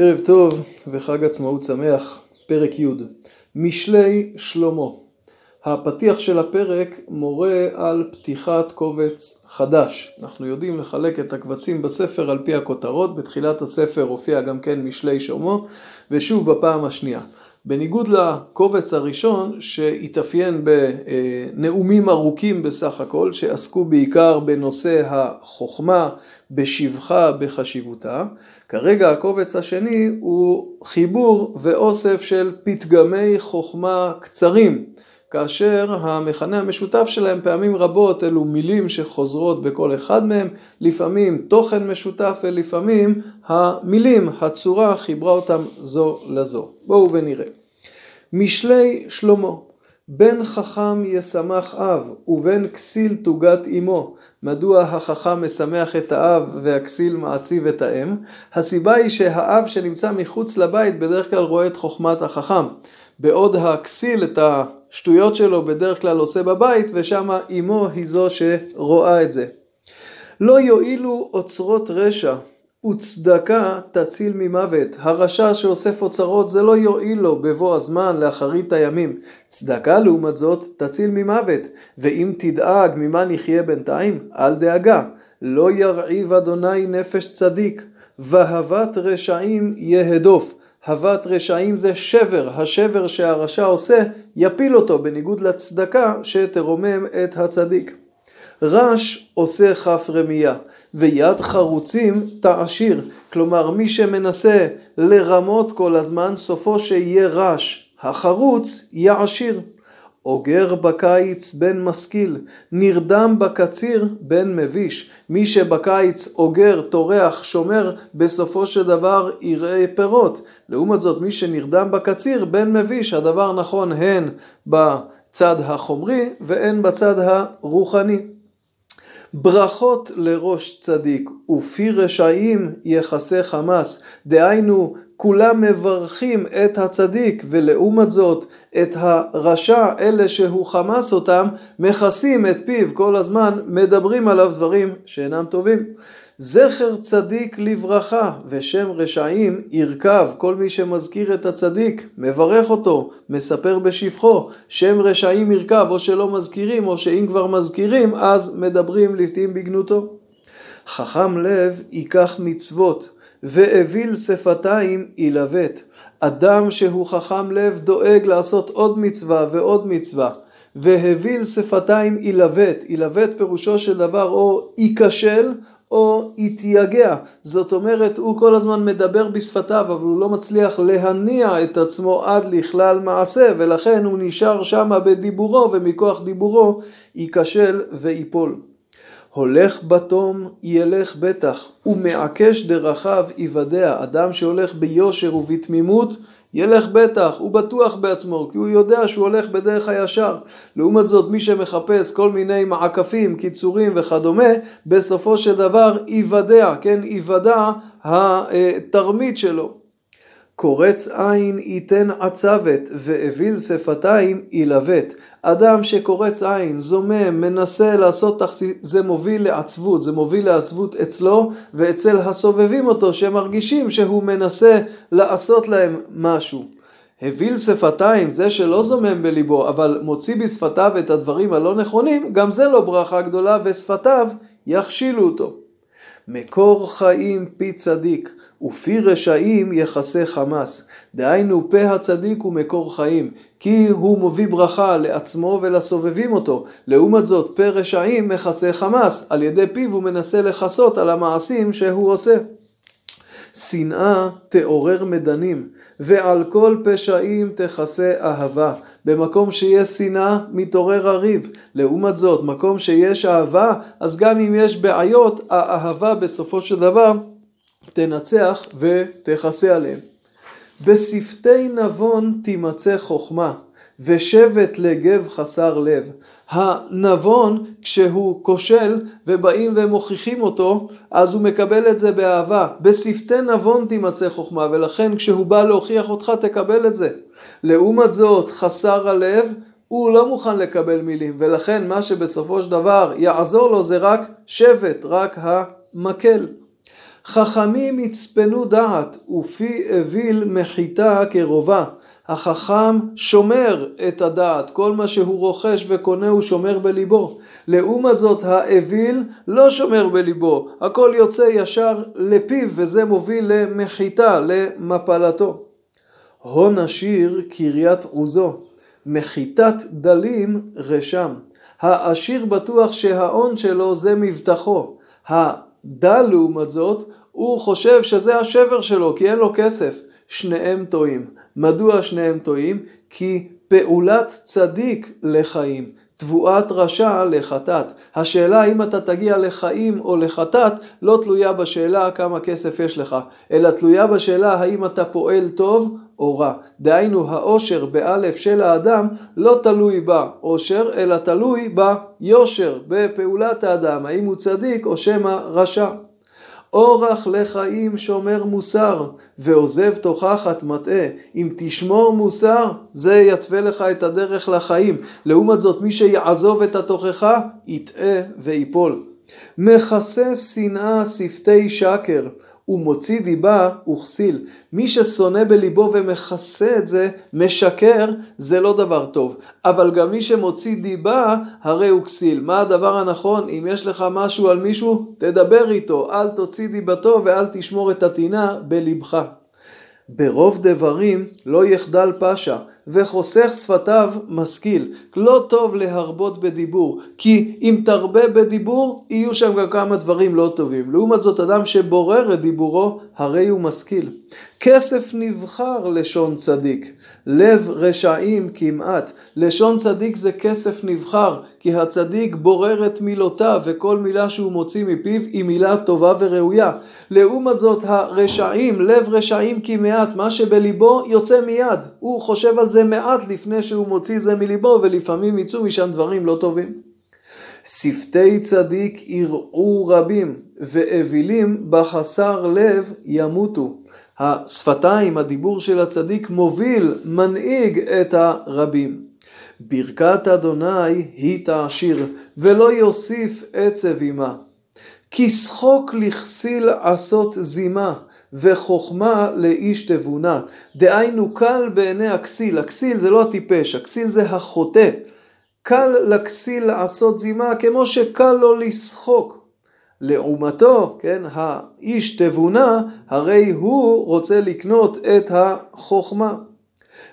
ערב טוב וחג עצמאות שמח, פרק י' משלי שלמה. הפתיח של הפרק מורה על פתיחת קובץ חדש. אנחנו יודעים לחלק את הקבצים בספר על פי הכותרות, בתחילת הספר הופיע גם כן משלי שלמה, ושוב בפעם השנייה. בניגוד לקובץ הראשון שהתאפיין בנאומים ארוכים בסך הכל, שעסקו בעיקר בנושא החוכמה, בשבחה, בחשיבותה, כרגע הקובץ השני הוא חיבור ואוסף של פתגמי חוכמה קצרים, כאשר המכנה המשותף שלהם פעמים רבות אלו מילים שחוזרות בכל אחד מהם, לפעמים תוכן משותף ולפעמים המילים, הצורה חיברה אותם זו לזו. בואו ונראה. משלי שלמה, בן חכם ישמח אב ובן כסיל תוגת אמו. מדוע החכם משמח את האב והכסיל מעציב את האם? הסיבה היא שהאב שנמצא מחוץ לבית בדרך כלל רואה את חוכמת החכם, בעוד הכסיל את השטויות שלו בדרך כלל עושה בבית ושם אמו היא זו שרואה את זה. לא יועילו אוצרות רשע וצדקה תציל ממוות. הרשע שאוסף אוצרות זה לא יועיל לו בבוא הזמן לאחרית הימים. צדקה לעומת זאת תציל ממוות. ואם תדאג ממה נחיה בינתיים, אל דאגה. לא ירעיב אדוני נפש צדיק, והבת רשעים יהדוף. הבת רשעים זה שבר, השבר שהרשע עושה יפיל אותו בניגוד לצדקה שתרומם את הצדיק. רש עושה כף רמייה, ויד חרוצים תעשיר. כלומר, מי שמנסה לרמות כל הזמן, סופו שיהיה רש. החרוץ יעשיר. אוגר בקיץ בן משכיל, נרדם בקציר בן מביש. מי שבקיץ אוגר, טורח, שומר, בסופו של דבר יראה פירות. לעומת זאת, מי שנרדם בקציר בן מביש, הדבר נכון הן בצד החומרי והן בצד הרוחני. ברכות לראש צדיק ופי רשעים יכסה חמס, דהיינו כולם מברכים את הצדיק ולעומת זאת את הרשע, אלה שהוא חמס אותם, מכסים את פיו כל הזמן, מדברים עליו דברים שאינם טובים. זכר צדיק לברכה ושם רשעים ירכב, כל מי שמזכיר את הצדיק, מברך אותו, מספר בשבחו, שם רשעים ירכב, או שלא מזכירים, או שאם כבר מזכירים, אז מדברים לפתים בגנותו. חכם לב ייקח מצוות, ואוויל שפתיים ילווט. אדם שהוא חכם לב דואג לעשות עוד מצווה ועוד מצווה. והביל שפתיים ילווט, ילווט פירושו של דבר או ייכשל או יתייגע. זאת אומרת, הוא כל הזמן מדבר בשפתיו, אבל הוא לא מצליח להניע את עצמו עד לכלל מעשה, ולכן הוא נשאר שמה בדיבורו, ומכוח דיבורו ייכשל ויפול. הולך בתום ילך בטח, ומעקש דרכיו יוודע. אדם שהולך ביושר ובתמימות, ילך בטח, הוא בטוח בעצמו, כי הוא יודע שהוא הולך בדרך הישר. לעומת זאת, מי שמחפש כל מיני מעקפים, קיצורים וכדומה, בסופו של דבר ייוודע, כן, ייוודע התרמית שלו. קורץ עין ייתן עצבת, ואוויל שפתיים ילווט. אדם שקורץ עין, זומם, מנסה לעשות תכסית, זה מוביל לעצבות, זה מוביל לעצבות אצלו ואצל הסובבים אותו שמרגישים שהוא מנסה לעשות להם משהו. הביל שפתיים, זה שלא זומם בליבו, אבל מוציא בשפתיו את הדברים הלא נכונים, גם זה לא ברכה גדולה ושפתיו יכשילו אותו. מקור חיים פי צדיק, ופי רשעים יכסה חמס. דהיינו פה הצדיק הוא מקור חיים, כי הוא מביא ברכה לעצמו ולסובבים אותו. לעומת זאת, פה רשעים מכסה חמס, על ידי פיו הוא מנסה לכסות על המעשים שהוא עושה. שנאה תעורר מדנים, ועל כל פשעים תכסה אהבה. במקום שיש שנאה מתעורר הריב. לעומת זאת, מקום שיש אהבה, אז גם אם יש בעיות, האהבה בסופו של דבר תנצח ותכסה עליהם. בשפתי נבון תימצא חוכמה, ושבט לגב חסר לב. הנבון, כשהוא כושל ובאים ומוכיחים אותו, אז הוא מקבל את זה באהבה. בשפתי נבון תימצא חוכמה, ולכן כשהוא בא להוכיח אותך תקבל את זה. לעומת זאת, חסר הלב, הוא לא מוכן לקבל מילים, ולכן מה שבסופו של דבר יעזור לו זה רק שבט, רק המקל. חכמים יצפנו דעת, ופי אוויל מחיתה כרובה. החכם שומר את הדעת, כל מה שהוא רוכש וקונה הוא שומר בליבו. לעומת זאת האוויל לא שומר בליבו, הכל יוצא ישר לפיו וזה מוביל למחיתה, למפלתו. הון עשיר קריית עוזו, מחיתת דלים רשם. העשיר בטוח שההון שלו זה מבטחו. הדל לעומת זאת, הוא חושב שזה השבר שלו כי אין לו כסף. שניהם טועים. מדוע שניהם טועים? כי פעולת צדיק לחיים, תבואת רשע לחטאת. השאלה אם אתה תגיע לחיים או לחטאת לא תלויה בשאלה כמה כסף יש לך, אלא תלויה בשאלה האם אתה פועל טוב או רע. דהיינו העושר באלף של האדם לא תלוי בעושר, אלא תלוי ביושר, בפעולת האדם, האם הוא צדיק או שמא רשע. אורח לחיים שומר מוסר, ועוזב תוכחת מטעה. אם תשמור מוסר, זה יתווה לך את הדרך לחיים. לעומת זאת, מי שיעזוב את התוכחה, יטעה ויפול. מכסה שנאה שפתי שקר. ומוציא דיבה וכסיל. מי ששונא בליבו ומכסה את זה, משקר, זה לא דבר טוב. אבל גם מי שמוציא דיבה, הרי הוא כסיל. מה הדבר הנכון? אם יש לך משהו על מישהו, תדבר איתו. אל תוציא דיבתו ואל תשמור את הטינה בלבך. ברוב דברים לא יחדל פשע, וחוסך שפתיו משכיל. לא טוב להרבות בדיבור, כי אם תרבה בדיבור, יהיו שם גם כמה דברים לא טובים. לעומת זאת, אדם שבורר את דיבורו, הרי הוא משכיל. כסף נבחר לשון צדיק, לב רשעים כמעט. לשון צדיק זה כסף נבחר, כי הצדיק בורר את מילותיו, וכל מילה שהוא מוציא מפיו היא מילה טובה וראויה. לעומת זאת, הרשעים, לב רשעים כמעט, מה שבליבו יוצא מיד. הוא חושב על זה מעט לפני שהוא מוציא את זה מליבו, ולפעמים יצאו משם דברים לא טובים. שפתי צדיק יראו רבים, ואווילים בחסר לב ימותו. השפתיים, הדיבור של הצדיק מוביל, מנהיג את הרבים. ברכת אדוני היא תעשיר, ולא יוסיף עצב עמה. כי שחוק לכסיל עשות זימה, וחוכמה לאיש תבונה. דהיינו קל בעיני הכסיל, הכסיל זה לא הטיפש, הכסיל זה החוטא. קל לכסיל לעשות זימה כמו שקל לו לשחוק. לעומתו, כן, האיש תבונה, הרי הוא רוצה לקנות את החוכמה.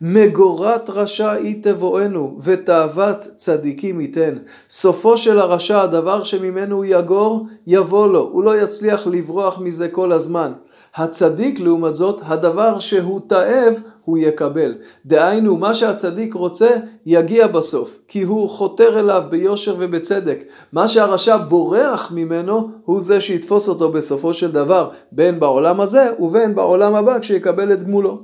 מגורת רשע היא תבואנו, ותאוות צדיקים ייתן. סופו של הרשע, הדבר שממנו הוא יגור, יבוא לו. הוא לא יצליח לברוח מזה כל הזמן. הצדיק לעומת זאת, הדבר שהוא תאב, הוא יקבל. דהיינו, מה שהצדיק רוצה, יגיע בסוף, כי הוא חותר אליו ביושר ובצדק. מה שהרשע בורח ממנו, הוא זה שיתפוס אותו בסופו של דבר, בין בעולם הזה ובין בעולם הבא, כשיקבל את גמולו.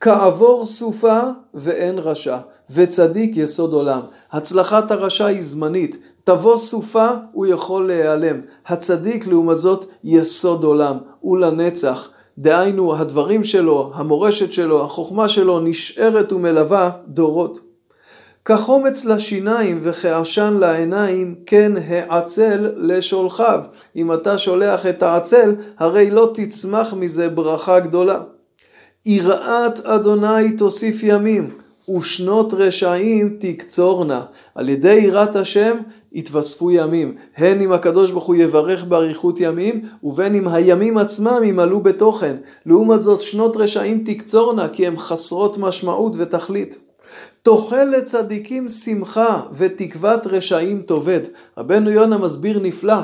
כעבור סופה ואין רשע, וצדיק יסוד עולם. הצלחת הרשע היא זמנית, תבוא סופה הוא יכול להיעלם. הצדיק לעומת זאת יסוד עולם, הוא לנצח. דהיינו הדברים שלו, המורשת שלו, החוכמה שלו נשארת ומלווה דורות. כחומץ לשיניים וכעשן לעיניים, כן העצל לשולחיו. אם אתה שולח את העצל, הרי לא תצמח מזה ברכה גדולה. יראת אדוני תוסיף ימים, ושנות רשעים תקצורנה. על ידי יראת השם יתווספו ימים, הן אם הקדוש ברוך הוא יברך באריכות ימים, ובין אם הימים עצמם ימלאו בתוכן. לעומת זאת שנות רשעים תקצורנה, כי הן חסרות משמעות ותכלית. תאכל לצדיקים שמחה ותקוות רשעים תאבד. רבנו יונה מסביר נפלא.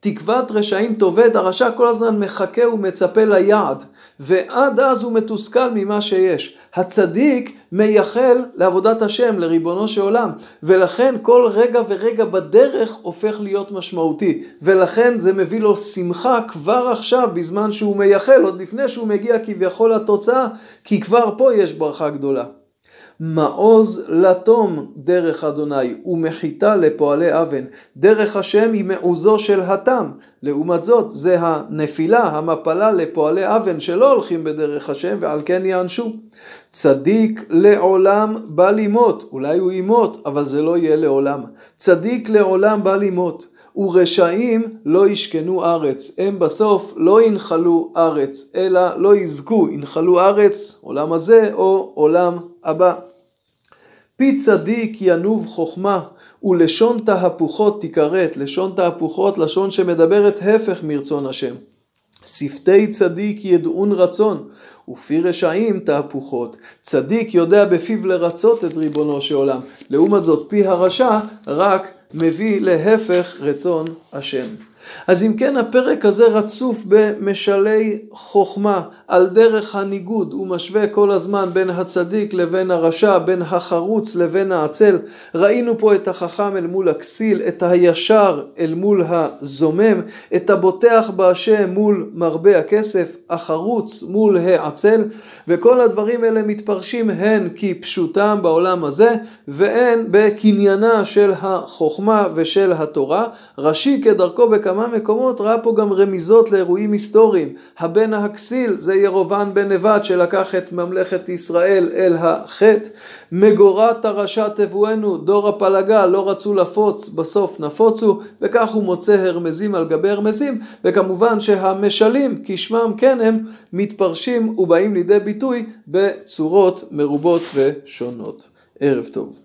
תקוות רשעים תאבד, הרשע כל הזמן מחכה ומצפה ליעד, ועד אז הוא מתוסכל ממה שיש. הצדיק מייחל לעבודת השם, לריבונו של עולם, ולכן כל רגע ורגע בדרך הופך להיות משמעותי, ולכן זה מביא לו שמחה כבר עכשיו, בזמן שהוא מייחל, עוד לפני שהוא מגיע כביכול לתוצאה, כי כבר פה יש ברכה גדולה. מעוז לתום דרך אדוני ומחיתה לפועלי אבן. דרך השם היא מעוזו של התם. לעומת זאת זה הנפילה, המפלה לפועלי אבן שלא הולכים בדרך השם ועל כן יענשו. צדיק לעולם בא לימות, אולי הוא ימות אבל זה לא יהיה לעולם. צדיק לעולם בא לימות. ורשעים לא ישכנו ארץ. הם בסוף לא ינחלו ארץ, אלא לא יזכו, ינחלו ארץ, עולם הזה או עולם הבא. פי צדיק ינוב חוכמה ולשון תהפוכות תיכרת, לשון תהפוכות, לשון שמדברת הפך מרצון השם. שפתי צדיק ידעון רצון, ופי רשעים תהפוכות. צדיק יודע בפיו לרצות את ריבונו של עולם. לעומת זאת, פי הרשע רק מביא להפך רצון השם. אז אם כן הפרק הזה רצוף במשלי חוכמה על דרך הניגוד, הוא משווה כל הזמן בין הצדיק לבין הרשע, בין החרוץ לבין העצל. ראינו פה את החכם אל מול הכסיל, את הישר אל מול הזומם, את הבוטח בהשם מול מרבה הכסף, החרוץ מול העצל, וכל הדברים האלה מתפרשים הן כפשוטם בעולם הזה, והן בקניינה של החוכמה ושל התורה. רש"י כדרכו בכמה מקומות ראה פה גם רמיזות לאירועים היסטוריים. הבן הכסיל זה ירובעם בן נבט שלקח את ממלכת ישראל אל החטא. מגורת הרשע תבואנו, דור הפלגה, לא רצו לפוץ, בסוף נפוצו, וכך הוא מוצא הרמזים על גבי הרמזים, וכמובן שהמשלים, כשמם כן הם, מתפרשים ובאים לידי ביטוי בצורות מרובות ושונות. ערב טוב.